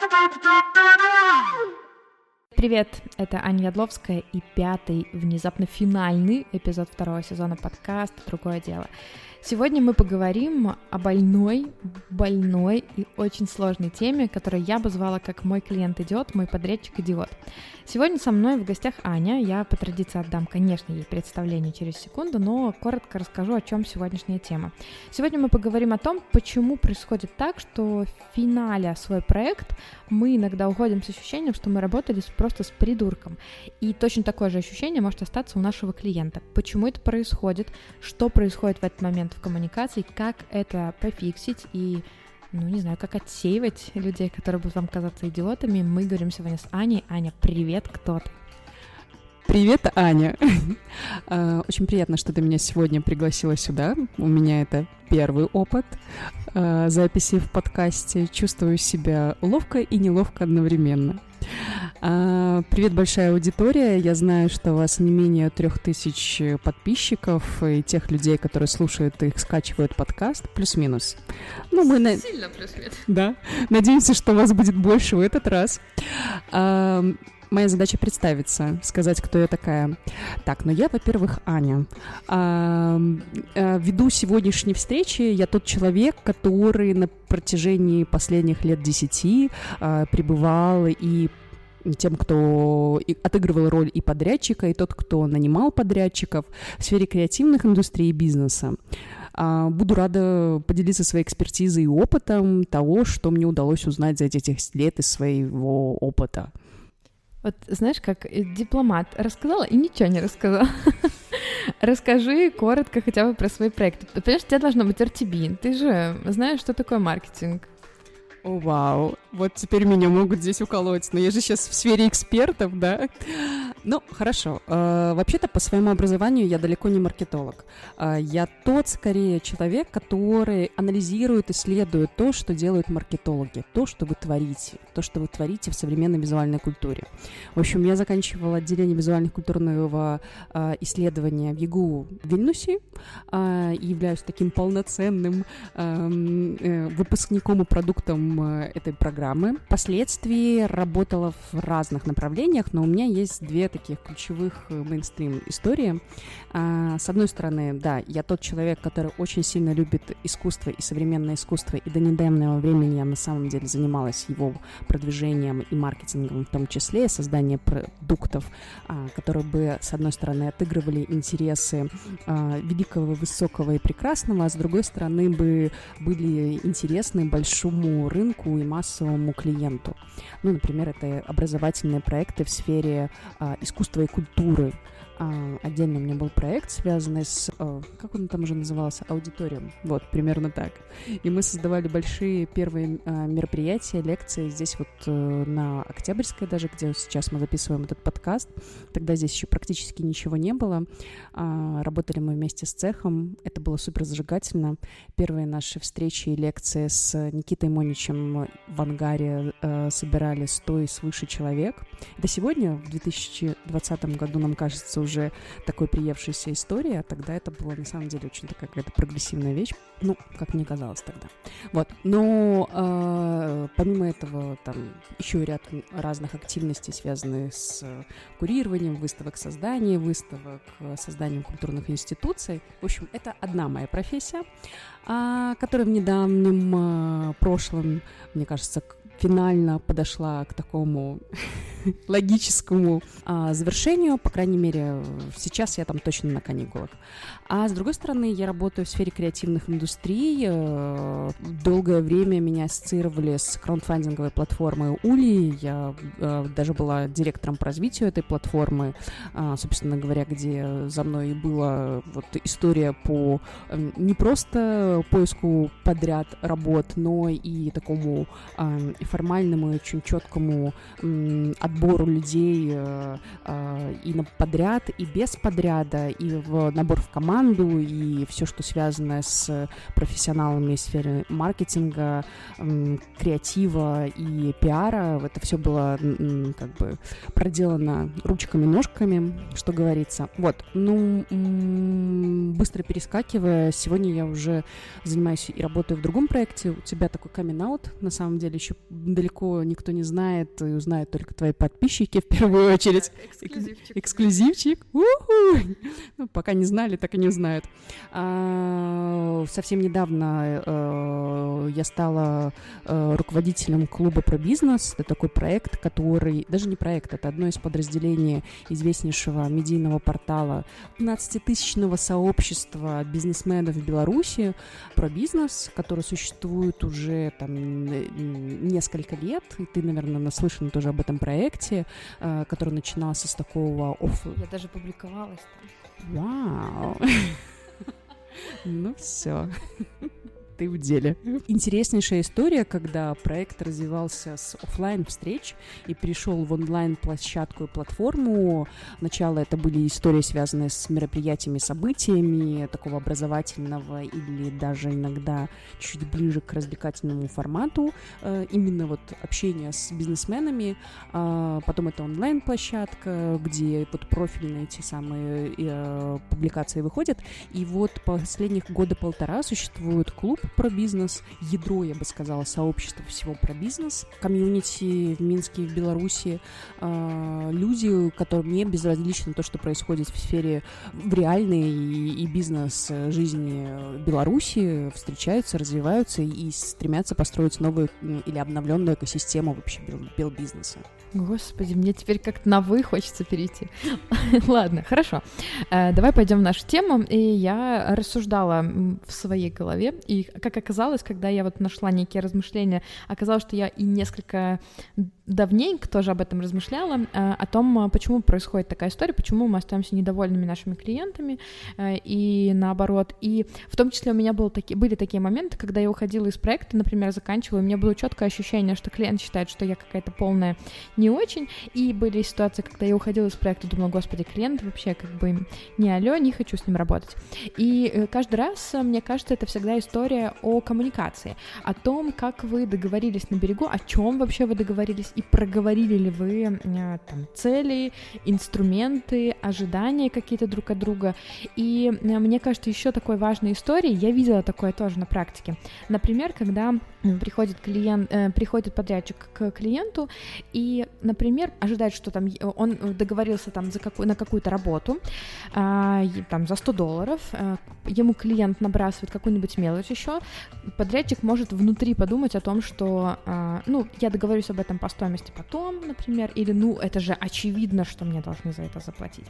どどどど! Привет, это Аня Ядловская и пятый, внезапно финальный эпизод второго сезона подкаста «Другое дело». Сегодня мы поговорим о больной, больной и очень сложной теме, которую я бы звала как «Мой клиент идет, мой подрядчик идиот». Сегодня со мной в гостях Аня. Я по традиции отдам, конечно, ей представление через секунду, но коротко расскажу, о чем сегодняшняя тема. Сегодня мы поговорим о том, почему происходит так, что в финале свой проект мы иногда уходим с ощущением, что мы работали просто с придурком. И точно такое же ощущение может остаться у нашего клиента. Почему это происходит, что происходит в этот момент в коммуникации, как это пофиксить и ну, не знаю, как отсеивать людей, которые будут вам казаться идиотами. Мы говорим сегодня с Аней. Аня, привет, кто ты? Привет, Аня. А, очень приятно, что ты меня сегодня пригласила сюда. У меня это первый опыт а, записи в подкасте. Чувствую себя ловко и неловко одновременно. А, привет, большая аудитория. Я знаю, что у вас не менее трех тысяч подписчиков и тех людей, которые слушают их, скачивают подкаст, плюс-минус. Ну, мы на... Сильно плюс-минус. Да. Надеемся, что у вас будет больше в этот раз. А, моя задача представиться, сказать, кто я такая. Так, ну я, во-первых, Аня. А, а, ввиду сегодняшней встречи я тот человек, который на протяжении последних лет десяти а, пребывал и тем, кто отыгрывал роль и подрядчика, и тот, кто нанимал подрядчиков в сфере креативных индустрий и бизнеса. А, буду рада поделиться своей экспертизой и опытом того, что мне удалось узнать за эти 10 лет из своего опыта. Вот знаешь, как дипломат рассказала и ничего не рассказала. Расскажи коротко хотя бы про свои проекты. Ты понимаешь, у тебя должно быть RTB. Ты же знаешь, что такое маркетинг. О, вау, вот теперь меня могут здесь уколоть, но я же сейчас в сфере экспертов, да? Ну, хорошо. Э, вообще-то по своему образованию я далеко не маркетолог. Э, я тот, скорее, человек, который анализирует, исследует то, что делают маркетологи, то, что вы творите, то, что вы творите в современной визуальной культуре. В общем, я заканчивала отделение визуально-культурного э, исследования в ЕГУ в Вильнюсе и являюсь таким полноценным эм, выпускником и продуктом этой программы. Впоследствии работала в разных направлениях, но у меня есть две таких ключевых э, мейнстрим истории. А, с одной стороны, да, я тот человек, который очень сильно любит искусство и современное искусство, и до недавнего времени я на самом деле занималась его продвижением и маркетингом в том числе, созданием продуктов, а, которые бы, с одной стороны, отыгрывали интересы а, великого, высокого и прекрасного, а с другой стороны бы были интересны большому рынку и массовому клиенту. Ну, например, это образовательные проекты в сфере а, искусства и культуры, отдельно у меня был проект, связанный с, а, как он там уже назывался, аудиторием, вот, примерно так. И мы создавали большие первые а, мероприятия, лекции здесь вот э, на Октябрьской даже, где сейчас мы записываем этот подкаст. Тогда здесь еще практически ничего не было. Работали мы вместе с цехом, это было супер зажигательно. Первые наши встречи и лекции с Никитой Моничем в ангаре э, собирали 100 и свыше человек. До сегодня, в 2020 году, нам кажется, уже уже такой приевшейся истории, а тогда это было на самом деле очень такая какая-то прогрессивная вещь, ну, как мне казалось тогда. Вот, но э, помимо этого там еще ряд разных активностей, связанных с курированием выставок создания, выставок, созданием культурных институций. В общем, это одна моя профессия, которая в недавнем э, прошлом, мне кажется, финально подошла к такому логическому а, завершению, по крайней мере, сейчас я там точно на каникулах. А с другой стороны, я работаю в сфере креативных индустрий. Э, долгое время меня ассоциировали с краундфандинговой платформой Ули. Я э, даже была директором по развитию этой платформы, э, собственно говоря, где за мной была вот история по не просто поиску подряд работ, но и такому э, формальному, очень четкому э, отбору людей э, э, и на подряд, и без подряда, и в набор в команду, и все, что связано с профессионалами в сфере маркетинга, э, креатива и пиара. Это все было э, как бы проделано ручками-ножками, что говорится. Вот, ну, быстро перескакивая, сегодня я уже занимаюсь и работаю в другом проекте, у тебя такой камин на самом деле еще далеко никто не знает, и узнают только твои подписчики в первую очередь. Эксклюзивчик. Эксклюзивчик. У-ху! Ну, пока не знали, так и не знают. А, совсем недавно э, я стала э, руководителем клуба про бизнес. Это такой проект, который... Даже не проект, это одно из подразделений известнейшего медийного портала 15-тысячного сообщества бизнесменов в Беларуси про бизнес, который существует уже там несколько лет, и ты, наверное, наслышан тоже об этом проекте, э, который начинался с такого офф... Я даже публиковалась там. Вау! Ну все ты в деле. Интереснейшая история, когда проект развивался с офлайн встреч и перешел в онлайн-площадку и платформу. Сначала это были истории, связанные с мероприятиями, событиями такого образовательного или даже иногда чуть ближе к развлекательному формату. Э, именно вот общение с бизнесменами. А потом это онлайн-площадка, где вот профильные эти самые э, публикации выходят. И вот последних года полтора существует клуб про бизнес, ядро, я бы сказала, сообщество всего про бизнес, комьюнити в Минске и в Беларуси, э, люди, которым не безразлично то, что происходит в сфере в реальной и, и бизнес жизни Беларуси, встречаются, развиваются и стремятся построить новую или обновленную экосистему вообще бизнеса. Господи, мне теперь как-то на «вы» хочется перейти. Ладно, хорошо. Э, давай пойдем в нашу тему. И я рассуждала в своей голове, и, как оказалось, когда я вот нашла некие размышления, оказалось, что я и несколько давненько тоже об этом размышляла, э, о том, почему происходит такая история, почему мы остаемся недовольными нашими клиентами, э, и наоборот. И в том числе у меня был таки, были такие моменты, когда я уходила из проекта, например, заканчивала, у меня было четкое ощущение, что клиент считает, что я какая-то полная не очень, и были ситуации, когда я уходила из проекта, думала, господи, клиент вообще как бы не алло, не хочу с ним работать. И э, каждый раз, мне кажется, это всегда история о коммуникации, о том, как вы договорились на берегу, о чем вообще вы договорились, и проговорили ли вы э, там цели, инструменты, ожидания какие-то друг от друга. И э, мне кажется, еще такой важной историей, я видела такое тоже на практике. Например, когда приходит клиент, э, приходит подрядчик к клиенту и, например, ожидает, что там он договорился там за какую, на какую-то работу, э, там за 100 долларов, ему клиент набрасывает какую-нибудь мелочь еще, подрядчик может внутри подумать о том, что, э, ну, я договорюсь об этом по стоимости потом, например, или, ну, это же очевидно, что мне должны за это заплатить.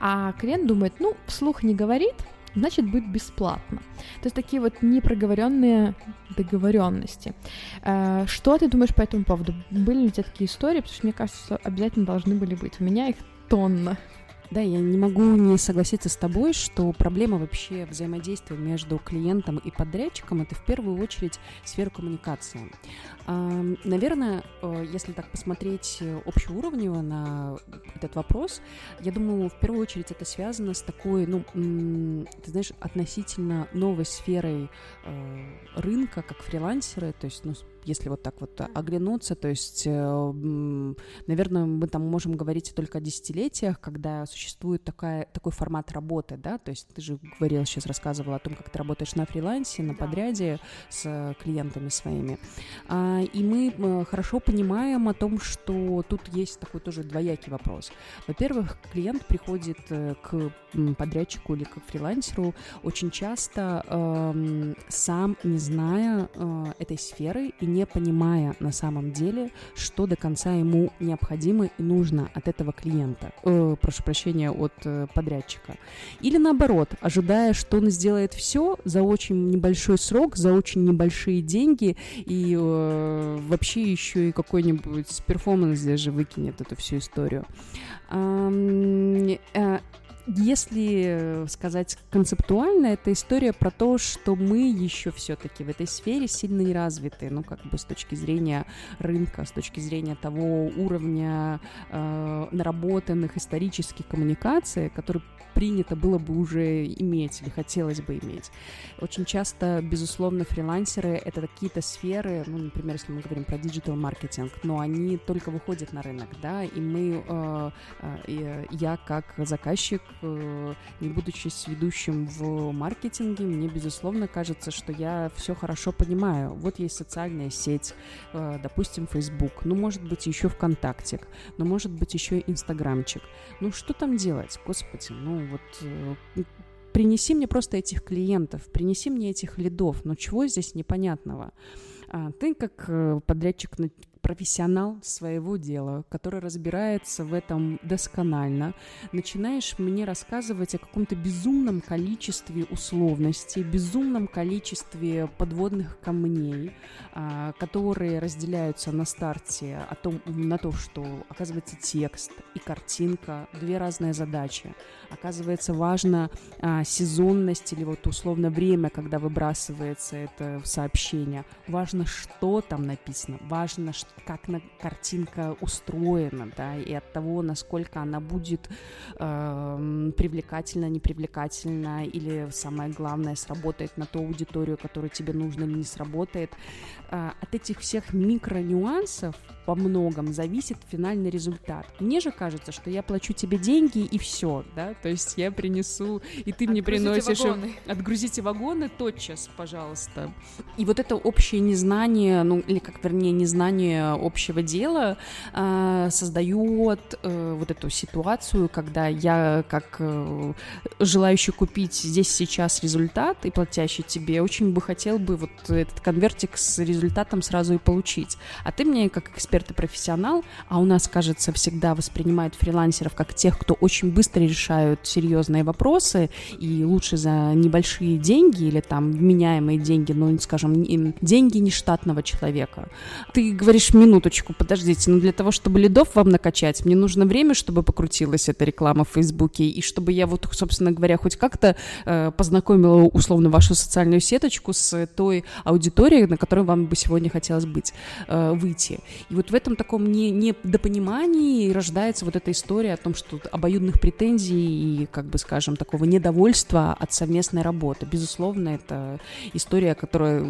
А клиент думает, ну, вслух не говорит, значит будет бесплатно. То есть такие вот непроговоренные договоренности. Э, что ты думаешь по этому поводу? Были ли у тебя такие истории? Потому что мне кажется, обязательно должны были быть. У меня их тонна. Да, я не могу не согласиться с тобой, что проблема вообще взаимодействия между клиентом и подрядчиком это в первую очередь сфера коммуникации. Наверное, э, если так посмотреть общеуровнево на этот вопрос, я думаю, в первую очередь это связано с такой, ну, ты знаешь, относительно новой сферой э, рынка, как фрилансеры, то есть, ну, если вот так вот оглянуться, то есть, э, наверное, мы там можем говорить только о десятилетиях, когда существует такая, такой формат работы, да, то есть ты же говорил, сейчас рассказывала о том, как ты работаешь на фрилансе, на подряде с клиентами своими, а, и мы э, хорошо понимаем о том, что тут есть такой тоже двоякий вопрос. Во-первых, клиент приходит э, к подрядчику или к фрилансеру очень часто э, сам не зная э, этой сферы и не не понимая на самом деле, что до конца ему необходимо и нужно от этого клиента, э, прошу прощения, от э, подрядчика. Или наоборот, ожидая, что он сделает все за очень небольшой срок, за очень небольшие деньги и э, вообще еще и какой-нибудь перформанс даже выкинет эту всю историю. Э, если сказать концептуально, это история про то, что мы еще все-таки в этой сфере сильно не развиты, ну, как бы с точки зрения рынка, с точки зрения того уровня э, наработанных исторических коммуникаций, который принято было бы уже иметь или хотелось бы иметь. Очень часто, безусловно, фрилансеры — это какие-то сферы, ну, например, если мы говорим про digital-маркетинг, но они только выходят на рынок, да, и мы, э, э, я как заказчик, не будучи ведущим в маркетинге, мне, безусловно, кажется, что я все хорошо понимаю. Вот есть социальная сеть, э, допустим, Facebook, ну, может быть, еще ВКонтакте, ну, может быть, еще Инстаграмчик. Ну, что там делать, господи, ну, вот принеси мне просто этих клиентов, принеси мне этих лидов, ну, чего здесь непонятного? А, ты как э, подрядчик профессионал своего дела, который разбирается в этом досконально, начинаешь мне рассказывать о каком-то безумном количестве условностей, безумном количестве подводных камней, а, которые разделяются на старте о том, на то, что оказывается текст и картинка две разные задачи. Оказывается, важно а, сезонность или вот условно время, когда выбрасывается это сообщение. Важно, что там написано, важно, как на, картинка устроена, да, и от того, насколько она будет э, привлекательна, непривлекательна, или самое главное, сработает на ту аудиторию, которую тебе нужно, или не сработает. Э, от этих всех микро-нюансов во многом зависит финальный результат. Мне же кажется, что я плачу тебе деньги и все, да, то есть я принесу, и ты мне приносишь... Вагоны. Отгрузите вагоны тотчас, пожалуйста. И вот это общее незнание, ну, или как, вернее, незнание общего дела э, создает э, вот эту ситуацию, когда я, как э, желающий купить здесь сейчас результат и платящий тебе, очень бы хотел бы вот этот конвертик с результатом сразу и получить. А ты мне, как эксперт и профессионал, а у нас, кажется, всегда воспринимают фрилансеров как тех, кто очень быстро решают серьезные вопросы и лучше за небольшие деньги или там вменяемые деньги, ну, скажем, деньги нештатного человека. Ты говоришь, минуточку, подождите, ну для того, чтобы лидов вам накачать, мне нужно время, чтобы покрутилась эта реклама в Фейсбуке, и чтобы я вот, собственно говоря, хоть как-то э, познакомила условно вашу социальную сеточку с той аудиторией, на которой вам бы сегодня хотелось быть, э, выйти. И вот в этом таком не, недопонимании рождается вот эта история о том, что обоюдных претензий и, как бы скажем, такого недовольства от совместной работы. Безусловно, это история, которая,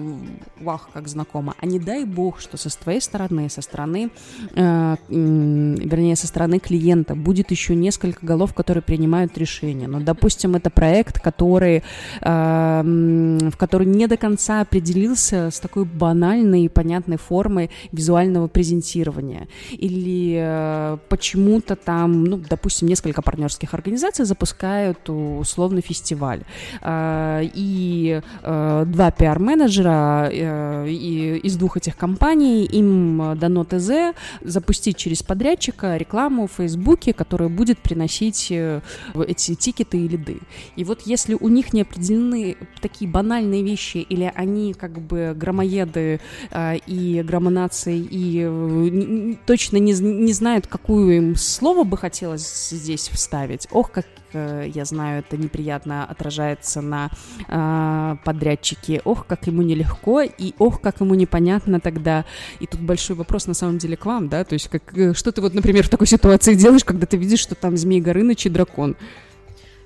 вах, как знакома. А не дай бог, что со твоей стороны, со стороны, э, вернее, со стороны клиента. Будет еще несколько голов, которые принимают решения. Но, допустим, это проект, который, э, в который не до конца определился с такой банальной и понятной формой визуального презентирования. Или э, почему-то там, ну, допустим, несколько партнерских организаций запускают условный фестиваль, э, и э, два пиар-менеджера из двух этих компаний, им дано ТЗ запустить через подрядчика рекламу в Фейсбуке, которая будет приносить эти тикеты и лиды. И вот если у них не определены такие банальные вещи, или они как бы громоеды и громонации, и точно не, не знают, какую им слово бы хотелось здесь вставить. Ох, как э, я знаю, это неприятно отражается на э, подрядчике. Ох, как ему нелегко, и ох, как ему непонятно тогда. И тут большой вопрос на самом деле к вам, да, то есть как, э, что ты вот, например, в такой ситуации делаешь, когда ты видишь, что там Змей Горыныч и дракон?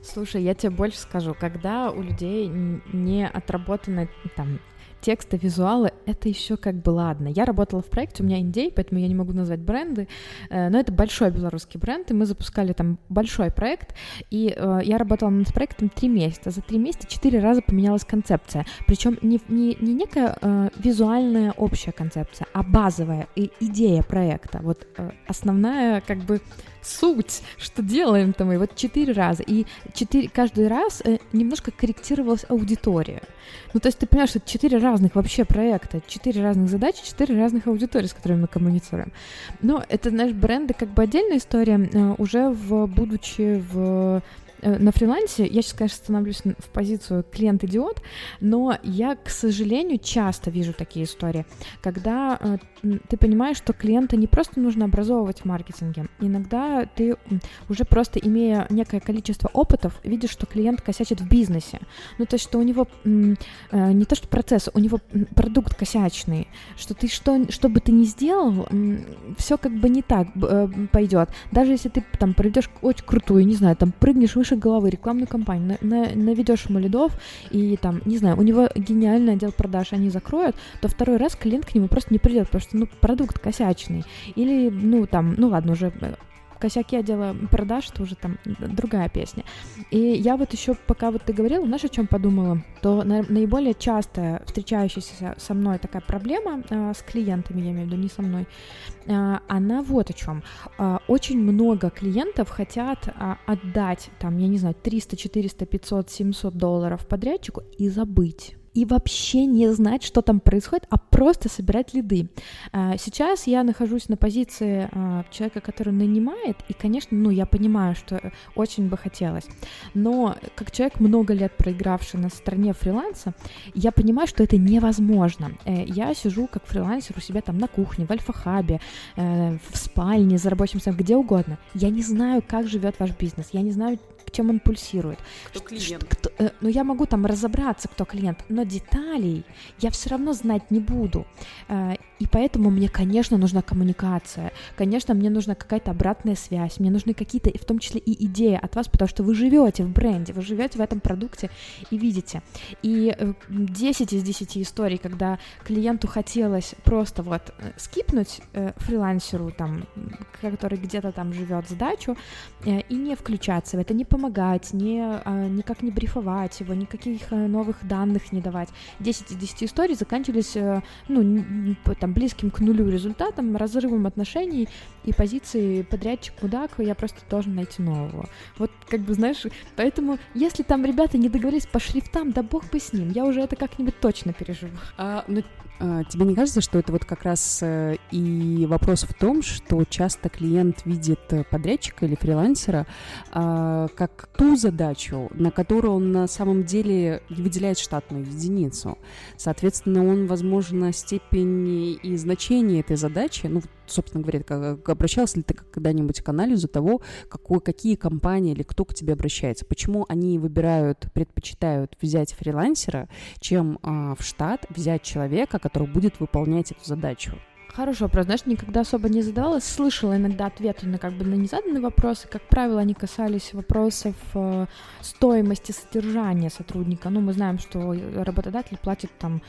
Слушай, я тебе больше скажу, когда у людей не отработаны там текста, визуалы, это еще как бы ладно. Я работала в проекте, у меня индей, поэтому я не могу назвать бренды, э, но это большой белорусский бренд, и мы запускали там большой проект, и э, я работала над проектом три месяца. За три месяца четыре раза поменялась концепция, причем не, не, не некая э, визуальная общая концепция, а базовая и идея проекта. Вот основная как бы суть, что делаем-то мы, вот четыре раза. И четыре, каждый раз э, немножко корректировалась аудитория. Ну, то есть ты понимаешь, что четыре разных вообще проекта, четыре разных задачи, четыре разных аудитории, с которыми мы коммуницируем. Но это, знаешь, бренды как бы отдельная история, э, уже в, будучи в Э, на фрилансе я сейчас, конечно, становлюсь в позицию клиент-идиот, но я, к сожалению, часто вижу такие истории, когда ты понимаешь, что клиента не просто нужно образовывать в маркетинге, иногда ты уже просто имея некое количество опытов, видишь, что клиент косячит в бизнесе, ну то есть, что у него э, не то что процесс, у него продукт косячный, что ты что, что бы ты ни сделал, все как бы не так э, пойдет, даже если ты там проведешь очень крутую, не знаю, там прыгнешь выше головы рекламную кампанию, на, на, наведешь ему лидов, и там, не знаю, у него гениальный отдел продаж, они закроют, то второй раз клиент к нему просто не придет, потому что, ну, продукт косячный. Или, ну, там, ну ладно, уже косяки отдела продаж, это уже там другая песня. И я вот еще, пока вот ты говорила, знаешь, о чем подумала? То на, наиболее часто встречающаяся со мной такая проблема э, с клиентами, я имею в виду, не со мной, э, она вот о чем. Э, очень много клиентов хотят э, отдать, там, я не знаю, 300, 400, 500, 700 долларов подрядчику и забыть и вообще не знать, что там происходит, а просто собирать лиды. А, сейчас я нахожусь на позиции а, человека, который нанимает, и, конечно, ну, я понимаю, что очень бы хотелось, но как человек, много лет проигравший на стороне фриланса, я понимаю, что это невозможно. Э, я сижу как фрилансер у себя там на кухне, в альфа-хабе, э, в спальне, за рабочим столом, где угодно. Я не знаю, как живет ваш бизнес, я не знаю, чем он пульсирует. Кто клиент? Кто, э, ну, я могу там разобраться, кто клиент, но деталей я все равно знать не буду. Э, и поэтому мне, конечно, нужна коммуникация. Конечно, мне нужна какая-то обратная связь. Мне нужны какие-то, в том числе и идеи от вас, потому что вы живете в бренде, вы живете в этом продукте и видите. И 10 э, из 10 историй, когда клиенту хотелось просто вот э, скипнуть э, фрилансеру, там, который где-то там живет сдачу, э, и не включаться в это, не помогать, не, э, никак не брифовать его, никаких новых данных не давать. 10 из 10 историй заканчивались, ну, там, близким к нулю результатом, разрывом отношений и позиции подрядчик-мудак, я просто должен найти нового. Вот, как бы, знаешь, поэтому, если там ребята не договорились по шрифтам, да бог бы с ним, я уже это как-нибудь точно переживу. А, ну, а, тебе не кажется, что это вот как раз э, и вопрос в том, что часто клиент видит э, подрядчика или фрилансера а, как ту задачу, на которую он на самом деле выделяет штатную единицу. Соответственно, он, возможно, степень и значение этой задачи, ну, собственно говоря, как, обращался ли ты когда-нибудь к анализу того, какой, какие компании или кто к тебе обращается, почему они выбирают, предпочитают взять фрилансера, чем а, в штат взять человека, который будет выполнять эту задачу? Хороший вопрос. Знаешь, никогда особо не задавалась. Слышала иногда ответы на как бы на незаданные вопросы. Как правило, они касались вопросов э, стоимости содержания сотрудника. Ну, мы знаем, что работодатель платит там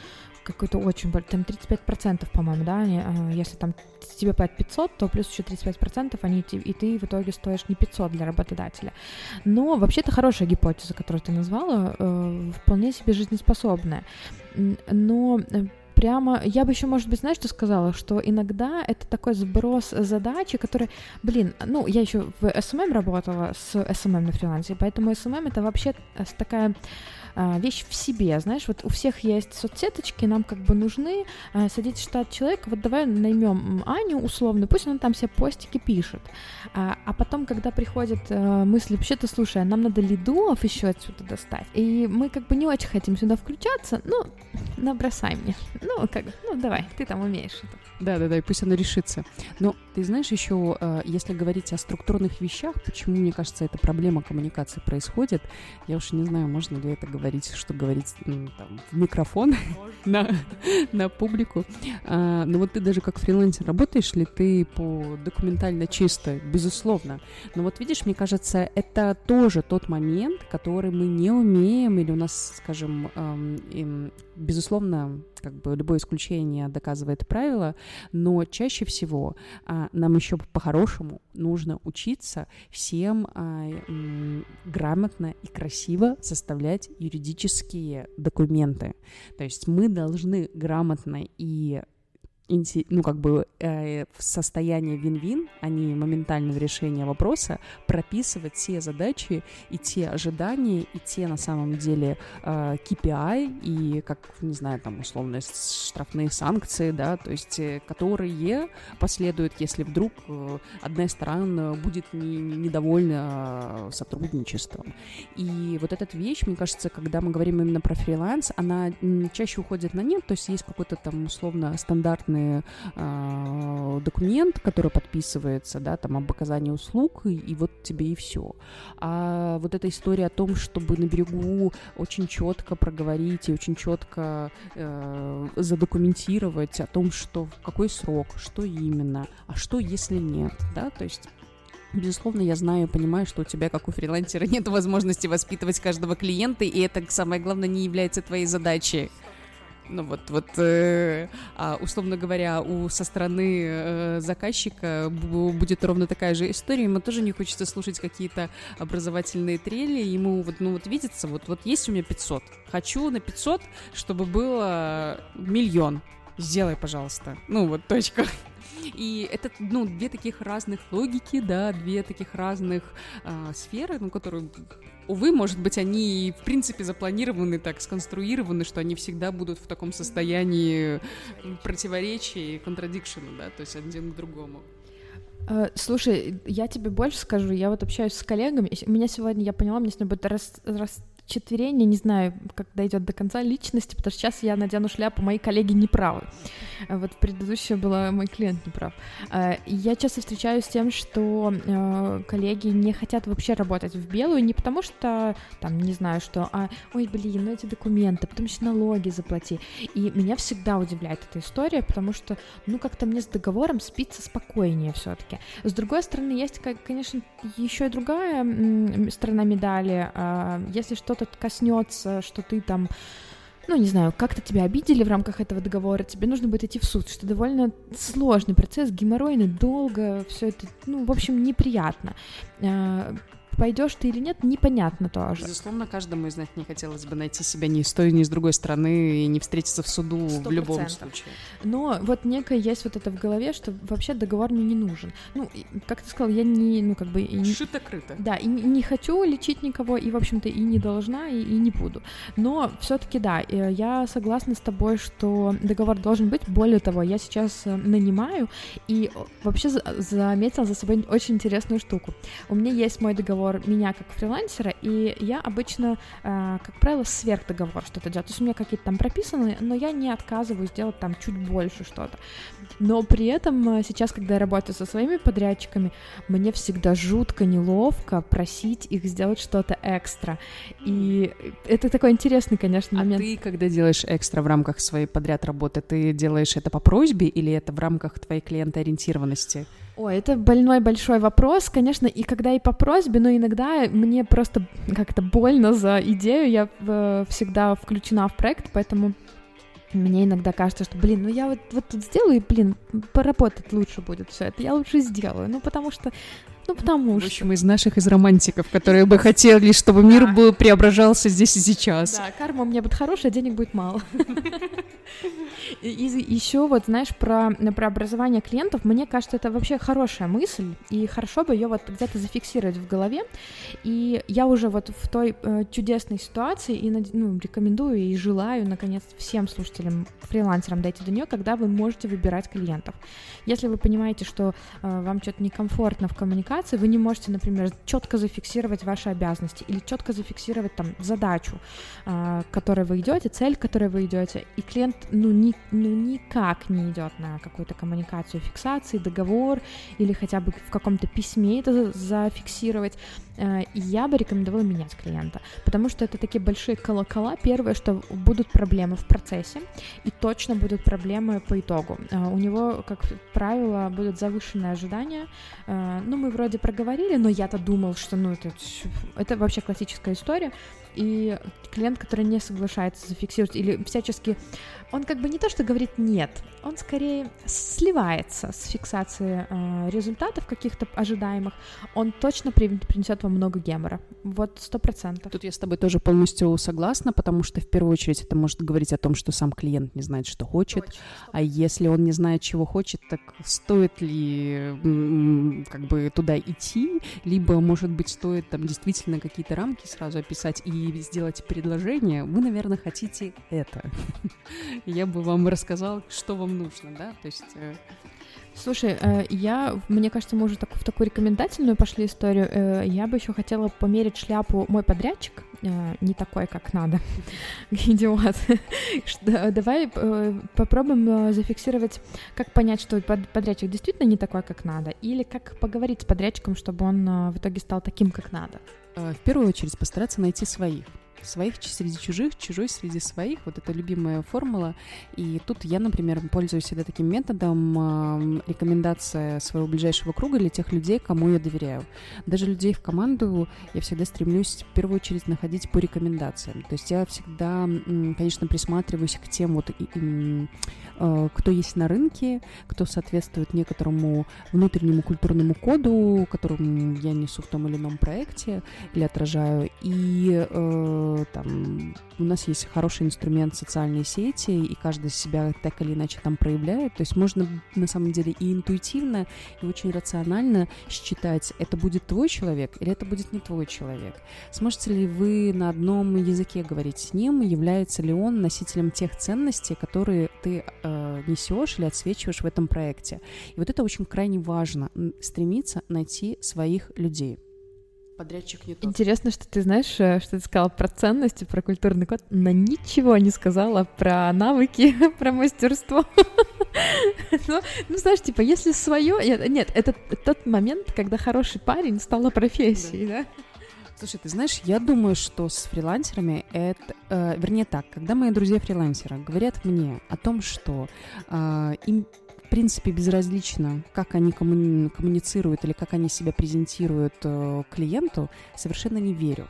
какой-то очень там 35%, по-моему, да, они, э, если там тебе платят 500, то плюс еще 35%, они, и ты в итоге стоишь не 500 для работодателя. Но вообще это хорошая гипотеза, которую ты назвала, э, вполне себе жизнеспособная. Но э, прямо, я бы еще, может быть, знаешь, что сказала, что иногда это такой сброс задачи, который, блин, ну, я еще в SMM работала с SMM на фрилансе, поэтому SMM это вообще такая а, вещь в себе, знаешь, вот у всех есть соцсеточки, нам как бы нужны, а, садить штат человека, вот давай наймем Аню условно, пусть она там все постики пишет, а, а потом, когда приходит а, мысль, вообще-то, слушай, нам надо лидов еще отсюда достать, и мы как бы не очень хотим сюда включаться, ну, набросай мне, ну, как, ну, давай, ты там умеешь это. Да-да-да, и пусть оно решится. Но ты знаешь еще, э, если говорить о структурных вещах, почему, мне кажется, эта проблема коммуникации происходит, я уж не знаю, можно ли это говорить, что говорить там, в микрофон на, на публику. А, но вот ты даже как фрилансер работаешь ли ты по документально чисто? Безусловно. Но вот видишь, мне кажется, это тоже тот момент, который мы не умеем, или у нас, скажем, эм, безусловно, как бы любое исключение доказывает правило, но чаще всего а, нам еще по-хорошему нужно учиться всем а, м, грамотно и красиво составлять юридические документы. То есть мы должны грамотно и ну, как бы э, в состоянии вин-вин, а не моментального решения вопроса, прописывать те задачи и те ожидания, и те, на самом деле, э, KPI, и, как, не знаю, там, условно, штрафные санкции, да, то есть, э, которые последуют, если вдруг э, одна из сторон будет не, недовольна э, сотрудничеством. И вот эта вещь, мне кажется, когда мы говорим именно про фриланс, она чаще уходит на нет, то есть есть какой-то там, условно, стандартный стандартный э, документ, который подписывается, да, там об оказании услуг, и, и вот тебе и все. А вот эта история о том, чтобы на берегу очень четко проговорить и очень четко э, задокументировать о том, что в какой срок, что именно, а что если нет, да, то есть Безусловно, я знаю и понимаю, что у тебя, как у фрилансера, нет возможности воспитывать каждого клиента, и это, самое главное, не является твоей задачей. Ну вот, вот, э, а, условно говоря, у со стороны э, заказчика будет ровно такая же история. Ему тоже не хочется слушать какие-то образовательные трели. Ему вот, ну вот видится, вот, вот есть у меня 500. Хочу на 500, чтобы было миллион. Сделай, пожалуйста. Ну вот, точка. И это, ну, две таких разных логики, да, две таких разных э, сферы, ну, которые увы, может быть, они в принципе запланированы так, сконструированы, что они всегда будут в таком состоянии противоречия и контрадикшена, да, то есть один к другому. Э, слушай, я тебе больше скажу, я вот общаюсь с коллегами, у меня сегодня, я поняла, мне с ним будет раз, раз четверение, не знаю, как дойдет до конца личности, потому что сейчас я надену шляпу, мои коллеги не правы. Вот предыдущая была мой клиент не прав. А, я часто встречаюсь с тем, что э, коллеги не хотят вообще работать в белую, не потому что, там, не знаю, что, а, ой, блин, ну эти документы, потом еще налоги заплати. И меня всегда удивляет эта история, потому что, ну, как-то мне с договором спится спокойнее все-таки. С другой стороны, есть, конечно, еще и другая сторона медали. А, если что что-то коснется, что ты там ну, не знаю, как-то тебя обидели в рамках этого договора, тебе нужно будет идти в суд, что довольно сложный процесс, геморройный, долго, все это, ну, в общем, неприятно. Пойдешь ты или нет, непонятно тоже. Безусловно, каждому из нас не хотелось бы найти себя ни с той, ни с другой стороны и не встретиться в суду 100%. в любом случае. Но вот некое есть вот это в голове, что вообще договор мне не нужен. Ну, как ты сказал, я не, ну, как бы... Шито-крыто. Да, и не хочу лечить никого, и, в общем-то, и не должна, и, и не буду. Но все таки да, э, я согласна с тобой, что договор должен быть. Более того, я сейчас э, нанимаю, и вообще заметила за собой очень интересную штуку. У меня есть мой договор договор меня как фрилансера, и я обычно, э, как правило, сверх договор что-то делаю. То есть у меня какие-то там прописаны, но я не отказываюсь делать там чуть больше что-то. Но при этом э, сейчас, когда я работаю со своими подрядчиками, мне всегда жутко неловко просить их сделать что-то экстра. И это такой интересный, конечно, момент. А ты, когда делаешь экстра в рамках своей подряд работы, ты делаешь это по просьбе или это в рамках твоей клиентоориентированности? Ой, это больной большой вопрос, конечно, и когда и по просьбе, но иногда мне просто как-то больно за идею, я э, всегда включена в проект, поэтому мне иногда кажется, что, блин, ну я вот, вот тут сделаю, и, блин, поработать лучше будет все это, я лучше сделаю, ну потому что ну, потому что... В общем, из наших, из романтиков, которые бы хотели, чтобы мир был преображался здесь и сейчас. Да, карма у меня будет хорошая, денег будет мало. И еще вот, знаешь, про, про образование клиентов, мне кажется, это вообще хорошая мысль, и хорошо бы ее вот где-то зафиксировать в голове. И я уже вот в той э, чудесной ситуации и ну, рекомендую и желаю, наконец, всем слушателям, фрилансерам дойти до нее, когда вы можете выбирать клиентов. Если вы понимаете, что э, вам что-то некомфортно в коммуникации, вы не можете, например, четко зафиксировать ваши обязанности или четко зафиксировать там задачу, к которой вы идете, цель, к которой вы идете, и клиент, ну, не, ну, никак не идет на какую-то коммуникацию фиксации, договор или хотя бы в каком-то письме это зафиксировать, я бы рекомендовала менять клиента, потому что это такие большие колокола. Первое, что будут проблемы в процессе, и точно будут проблемы по итогу. Э, у него, как правило, будут завышенные ожидания. Э, ну, мы вроде проговорили, но я-то думал, что, ну, это, это вообще классическая история и клиент, который не соглашается зафиксировать или всячески, он как бы не то, что говорит нет, он скорее сливается с фиксацией э, результатов каких-то ожидаемых, он точно принесет вам много гемора. Вот сто процентов. Тут я с тобой тоже полностью согласна, потому что в первую очередь это может говорить о том, что сам клиент не знает, что хочет, Точно, а если он не знает, чего хочет, так стоит ли как бы туда идти, либо, может быть, стоит там действительно какие-то рамки сразу описать и сделать предложение, вы, наверное, хотите это. Я бы вам рассказал, что вам нужно, да, то есть... Э, Слушай, э, я, мне кажется, мы уже так, в такую рекомендательную пошли историю. Э, я бы еще хотела померить шляпу мой подрядчик, не такой, как надо. Идиот. Давай попробуем зафиксировать, как понять, что подрядчик действительно не такой, как надо, или как поговорить с подрядчиком, чтобы он в итоге стал таким, как надо. Э, в первую очередь постараться найти своих. Своих среди чужих, чужой среди своих. Вот это любимая формула. И тут я, например, пользуюсь всегда таким методом э, рекомендация своего ближайшего круга для тех людей, кому я доверяю. Даже людей в команду я всегда стремлюсь в первую очередь находить по рекомендациям. То есть я всегда, конечно, присматриваюсь к тем вот, э, кто есть на рынке, кто соответствует некоторому внутреннему культурному коду, которым я несу в том или ином проекте или отражаю. И э, там у нас есть хороший инструмент социальные сети, и каждый себя так или иначе там проявляет. То есть можно на самом деле и интуитивно, и очень рационально считать, это будет твой человек или это будет не твой человек. Сможете ли вы на одном языке говорить с ним, является ли он носителем тех ценностей, которые ты э, несешь или отсвечиваешь в этом проекте. И вот это очень крайне важно, стремиться найти своих людей подрядчик не тот. Интересно, что ты знаешь, э, что ты сказала про ценности, про культурный код, но ничего не сказала про навыки, про мастерство. ну, ну, знаешь, типа, если свое... Нет, это тот момент, когда хороший парень стала профессией, да? Слушай, ты знаешь, я думаю, что с фрилансерами это, э, вернее так, когда мои друзья фрилансеры говорят мне о том, что э, им принципе, безразлично, как они коммуни- коммуницируют или как они себя презентируют э, клиенту, совершенно не верю.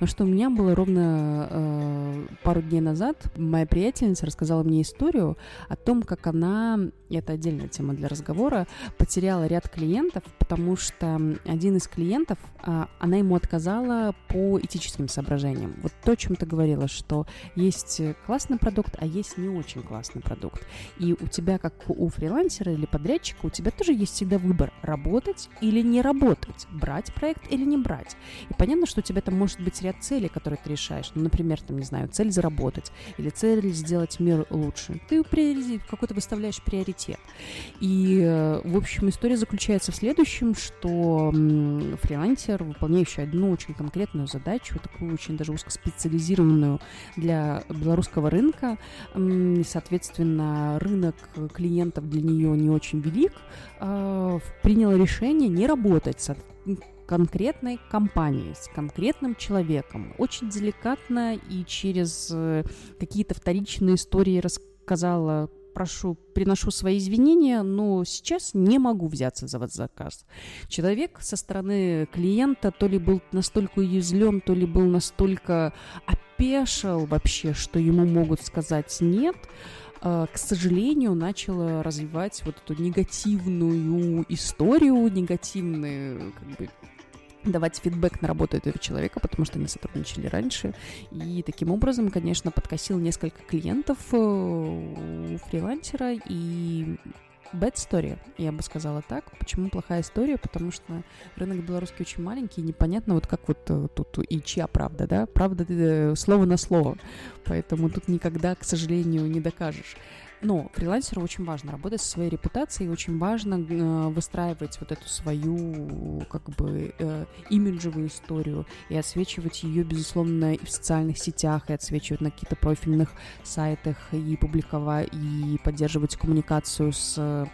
Но что у меня было ровно э, пару дней назад, моя приятельница рассказала мне историю о том, как она, это отдельная тема для разговора, потеряла ряд клиентов, потому что один из клиентов, э, она ему отказала по этическим соображениям. Вот то, о чем ты говорила, что есть классный продукт, а есть не очень классный продукт. И у тебя, как у фрилансера или подрядчика, у тебя тоже есть всегда выбор, работать или не работать, брать проект или не брать. И понятно, что у тебя там может быть ряд целей, которые ты решаешь. Ну, например, там, не знаю, цель заработать или цель сделать мир лучше. Ты какой-то выставляешь приоритет. И, э, в общем, история заключается в следующем, что фрилансер, выполняющий одну очень конкретную задачу, такую очень даже узкоспециализированную для белорусского рынка, соответственно, рынок клиентов для нее не очень велик, а, принял решение не работать конкретной компанией, с конкретным человеком. Очень деликатно и через э, какие-то вторичные истории рассказала прошу, приношу свои извинения, но сейчас не могу взяться за вас заказ. Человек со стороны клиента то ли был настолько уязвлен, то ли был настолько опешил вообще, что ему могут сказать нет, а, к сожалению, начала развивать вот эту негативную историю, негативные как бы, давать фидбэк на работу этого человека, потому что они сотрудничали раньше. И таким образом, конечно, подкосил несколько клиентов э, у фрилансера и bad story, я бы сказала так. Почему плохая история? Потому что рынок белорусский очень маленький, и непонятно вот как вот э, тут и чья правда, да? Правда э, слово на слово. Поэтому тут никогда, к сожалению, не докажешь. Но фрилансеру очень важно работать со своей репутацией, очень важно э, выстраивать вот эту свою как бы э, имиджевую историю и отсвечивать ее, безусловно, и в социальных сетях, и отсвечивать на каких-то профильных сайтах, и публиковать, и поддерживать коммуникацию с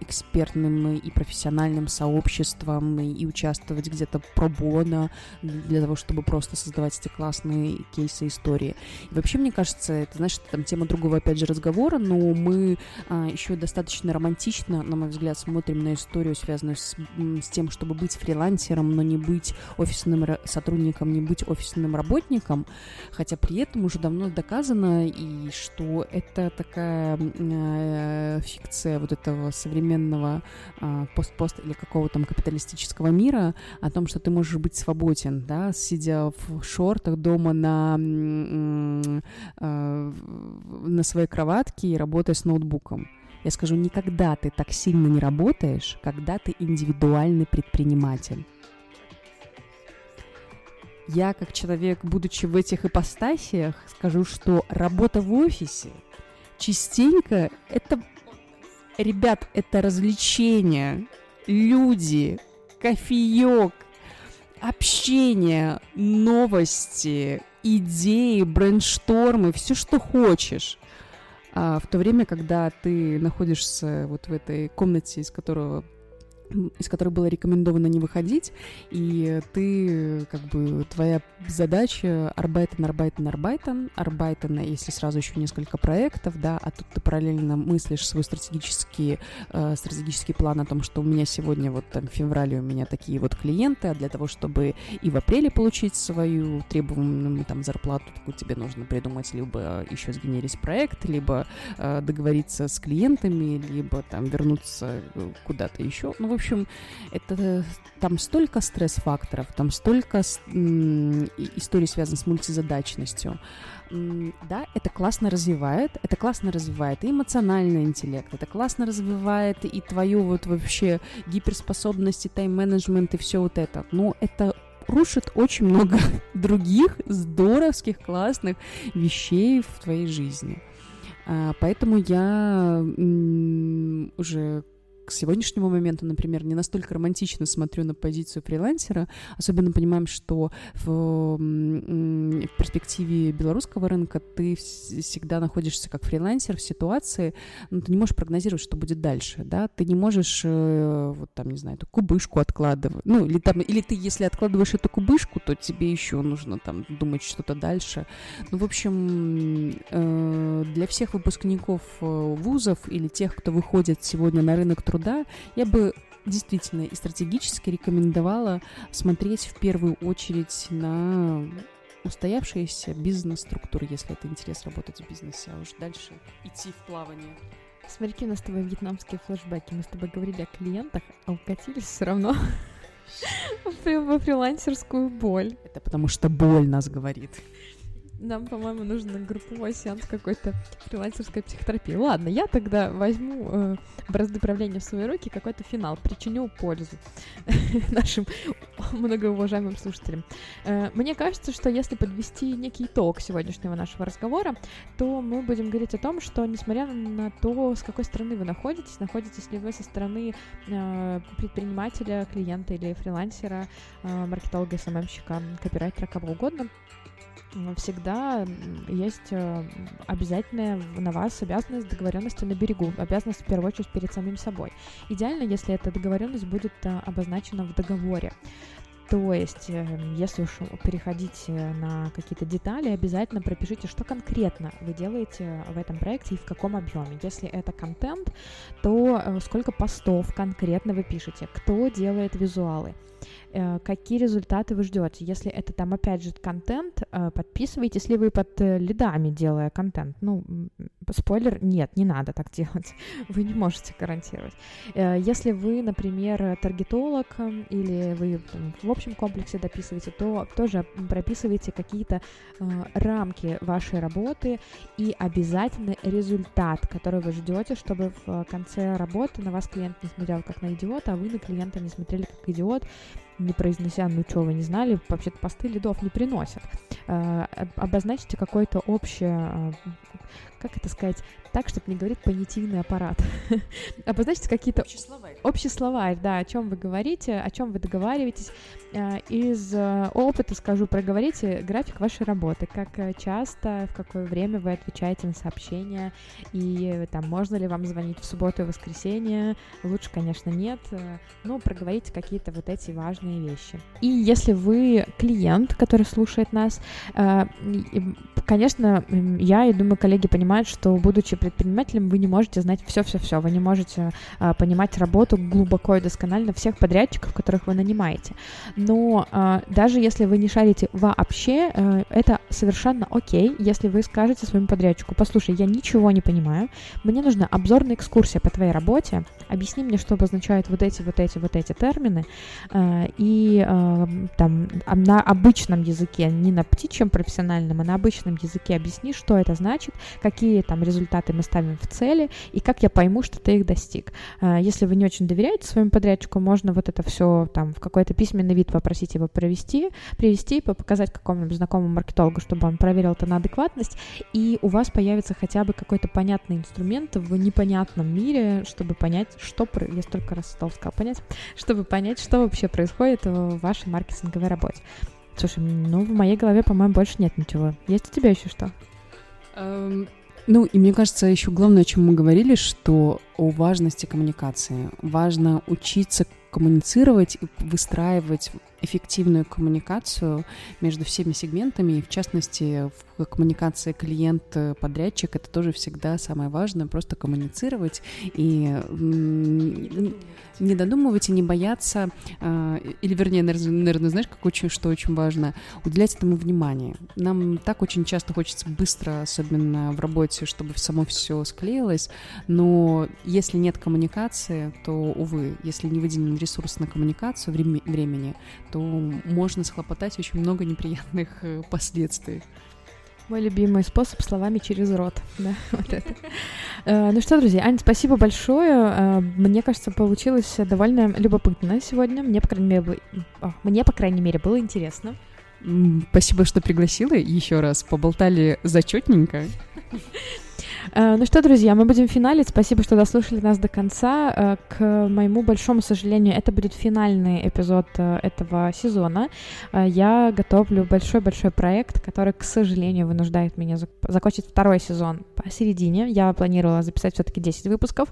экспертным и профессиональным сообществом и участвовать где-то пробона для того, чтобы просто создавать эти классные кейсы истории. И вообще, мне кажется, это, знаешь, там тема другого, опять же, разговора, но мы а, еще достаточно романтично, на мой взгляд, смотрим на историю, связанную с, с тем, чтобы быть фрилансером, но не быть офисным сотрудником, не быть офисным работником, хотя при этом уже давно доказано, и что это такая э, фикция вот этого современного э, пост-пост или какого-то там капиталистического мира о том, что ты можешь быть свободен, да, сидя в шортах дома на, э, на своей кроватке и работая с ноутбуком. Я скажу, никогда ты так сильно не работаешь, когда ты индивидуальный предприниматель. Я, как человек, будучи в этих ипостасиях, скажу, что работа в офисе частенько это Ребят, это развлечение. Люди, кофеек, общение, новости, идеи, брейнштормы, все, что хочешь. А в то время, когда ты находишься вот в этой комнате, из которого из которых было рекомендовано не выходить, и ты, как бы, твоя задача арбайтен, арбайтен, арбайтен, арбайтен, если сразу еще несколько проектов, да, а тут ты параллельно мыслишь свой стратегический, э, стратегический план о том, что у меня сегодня, вот там, в феврале у меня такие вот клиенты, а для того, чтобы и в апреле получить свою требуемую там зарплату, такую тебе нужно придумать либо еще сгенерить проект, либо э, договориться с клиентами, либо там вернуться э, куда-то еще, ну, в общем, это там столько стресс-факторов, там столько историй связано с мультизадачностью. Да, это классно развивает, это классно развивает и эмоциональный интеллект, это классно развивает и твою вот вообще гиперспособность, и тайм-менеджмент, и все вот это. Но это рушит очень много других здоровских, классных вещей в твоей жизни. А, поэтому я уже к сегодняшнему моменту, например, не настолько романтично смотрю на позицию фрилансера, особенно понимаем, что в, в перспективе белорусского рынка ты всегда находишься как фрилансер в ситуации, ну, ты не можешь прогнозировать, что будет дальше, да, ты не можешь, э, вот там, не знаю, эту кубышку откладывать, ну, или там, или ты, если откладываешь эту кубышку, то тебе еще нужно там думать что-то дальше. Ну, в общем, э, для всех выпускников э, вузов или тех, кто выходит сегодня на рынок труда, труда, я бы действительно и стратегически рекомендовала смотреть в первую очередь на устоявшиеся бизнес-структуры, если это интерес работать в бизнесе, а уж дальше идти в плавание. Смотри, у нас с тобой вьетнамские флешбеки. Мы с тобой говорили о клиентах, а укатились все равно во фрилансерскую боль. Это потому что боль нас говорит. Нам, по-моему, нужен групповой сеанс какой-то фрилансерской психотерапии. Ладно, я тогда возьму э, бразды правления в свои руки, какой-то финал, причиню пользу нашим многоуважаемым слушателям. Э, мне кажется, что если подвести некий итог сегодняшнего нашего разговора, то мы будем говорить о том, что несмотря на то, с какой стороны вы находитесь, находитесь ли вы со стороны э, предпринимателя, клиента или фрилансера, э, маркетолога, СММщика, копирайтера, кого угодно, всегда есть э, обязательная на вас обязанность договоренности на берегу, обязанность в первую очередь перед самим собой. Идеально, если эта договоренность будет э, обозначена в договоре. То есть, э, если уж переходить на какие-то детали, обязательно пропишите, что конкретно вы делаете в этом проекте и в каком объеме. Если это контент, то сколько постов конкретно вы пишете, кто делает визуалы, какие результаты вы ждете. Если это там, опять же, контент, э, подписывайтесь ли вы под э, лидами, делая контент. Ну, спойлер, нет, не надо так делать. Вы не можете гарантировать. Если вы, например, таргетолог или вы в общем комплексе дописываете, то тоже прописывайте какие-то рамки вашей работы и обязательно результат, который вы ждете, чтобы в конце работы на вас клиент не смотрел как на идиота, а вы на клиента не смотрели как идиот, не произнося, ну что, вы не знали, вообще-то посты лидов не приносят. Э, обозначьте какое-то общее, э, как это сказать, так, чтобы не говорить понятийный аппарат. Обозначьте какие-то... Общий словарь. Общий словарь, да, о чем вы говорите, о чем вы договариваетесь. Э, из опыта скажу, проговорите график вашей работы, как часто, в какое время вы отвечаете на сообщения, и там, можно ли вам звонить в субботу и воскресенье, лучше, конечно, нет, но проговорите какие-то вот эти важные вещи. И если вы клиент, который слушает нас, конечно, я и думаю, коллеги понимают, что будучи предпринимателем, вы не можете знать все-все-все, вы не можете а, понимать работу глубоко и досконально всех подрядчиков, которых вы нанимаете. Но а, даже если вы не шарите вообще, а, это совершенно окей, если вы скажете своему подрядчику, послушай, я ничего не понимаю, мне нужна обзорная экскурсия по твоей работе, объясни мне, что обозначают вот эти, вот эти, вот эти термины, а, и а, там на обычном языке, не на птичьем профессиональном, а на обычном языке объясни, что это значит, какие там результаты мы ставим в цели и как я пойму, что ты их достиг. А, если вы не очень доверяете своему подрядчику, можно вот это все там в какой-то письменный вид попросить его провести, привести, показать какому-нибудь знакомому маркетологу, чтобы он проверил это на адекватность, и у вас появится хотя бы какой-то понятный инструмент в непонятном мире, чтобы понять, что... Я столько раз стал сказал понять, чтобы понять, что вообще происходит в вашей маркетинговой работе. Слушай, ну в моей голове, по-моему, больше нет ничего. Есть у тебя еще что? Um... Ну, и мне кажется, еще главное, о чем мы говорили, что о важности коммуникации. Важно учиться коммуницировать и выстраивать эффективную коммуникацию между всеми сегментами, и в частности в коммуникации клиент-подрядчик это тоже всегда самое важное, просто коммуницировать и не додумывать и не бояться, а, или вернее, наверное, знаешь, как очень, что очень важно, уделять этому внимание. Нам так очень часто хочется быстро, особенно в работе, чтобы само все склеилось, но если нет коммуникации, то, увы, если не выделен ресурс на коммуникацию времени, то можно схлопотать очень много неприятных э, последствий. Мой любимый способ словами через рот. Да, вот это. Э, ну что, друзья, Аня, спасибо большое. Э, мне кажется, получилось довольно любопытно сегодня. Мне, по крайней мере, мне, по крайней мере, было интересно. Спасибо, что пригласила еще раз. Поболтали зачетненько. Э, ну что, друзья, мы будем финалить. Спасибо, что дослушали нас до конца. Э, к моему большому сожалению, это будет финальный эпизод э, этого сезона. Я готовлю большой-большой проект, который, к сожалению, вынуждает меня закончить второй сезон посередине. Я планировала записать все-таки 10 выпусков,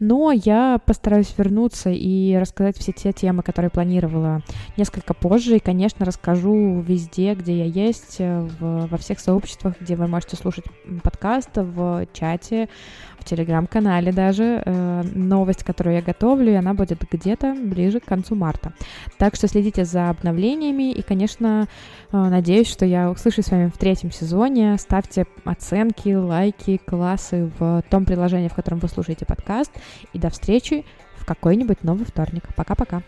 но я постараюсь вернуться и рассказать все те темы, которые планировала несколько позже. И, конечно, расскажу везде, где я есть, в, во всех сообществах, где вы можете слушать подкаст, в чате, в телеграм-канале даже. Э, новость, которую я готовлю, и она будет где-то ближе к концу марта. Так что следите за обновлениями и, конечно, э, надеюсь, что я услышусь с вами в третьем сезоне. Ставьте оценки, лайки, классы в том приложении, в котором вы слушаете подкаст. И до встречи в какой-нибудь новый вторник. Пока-пока.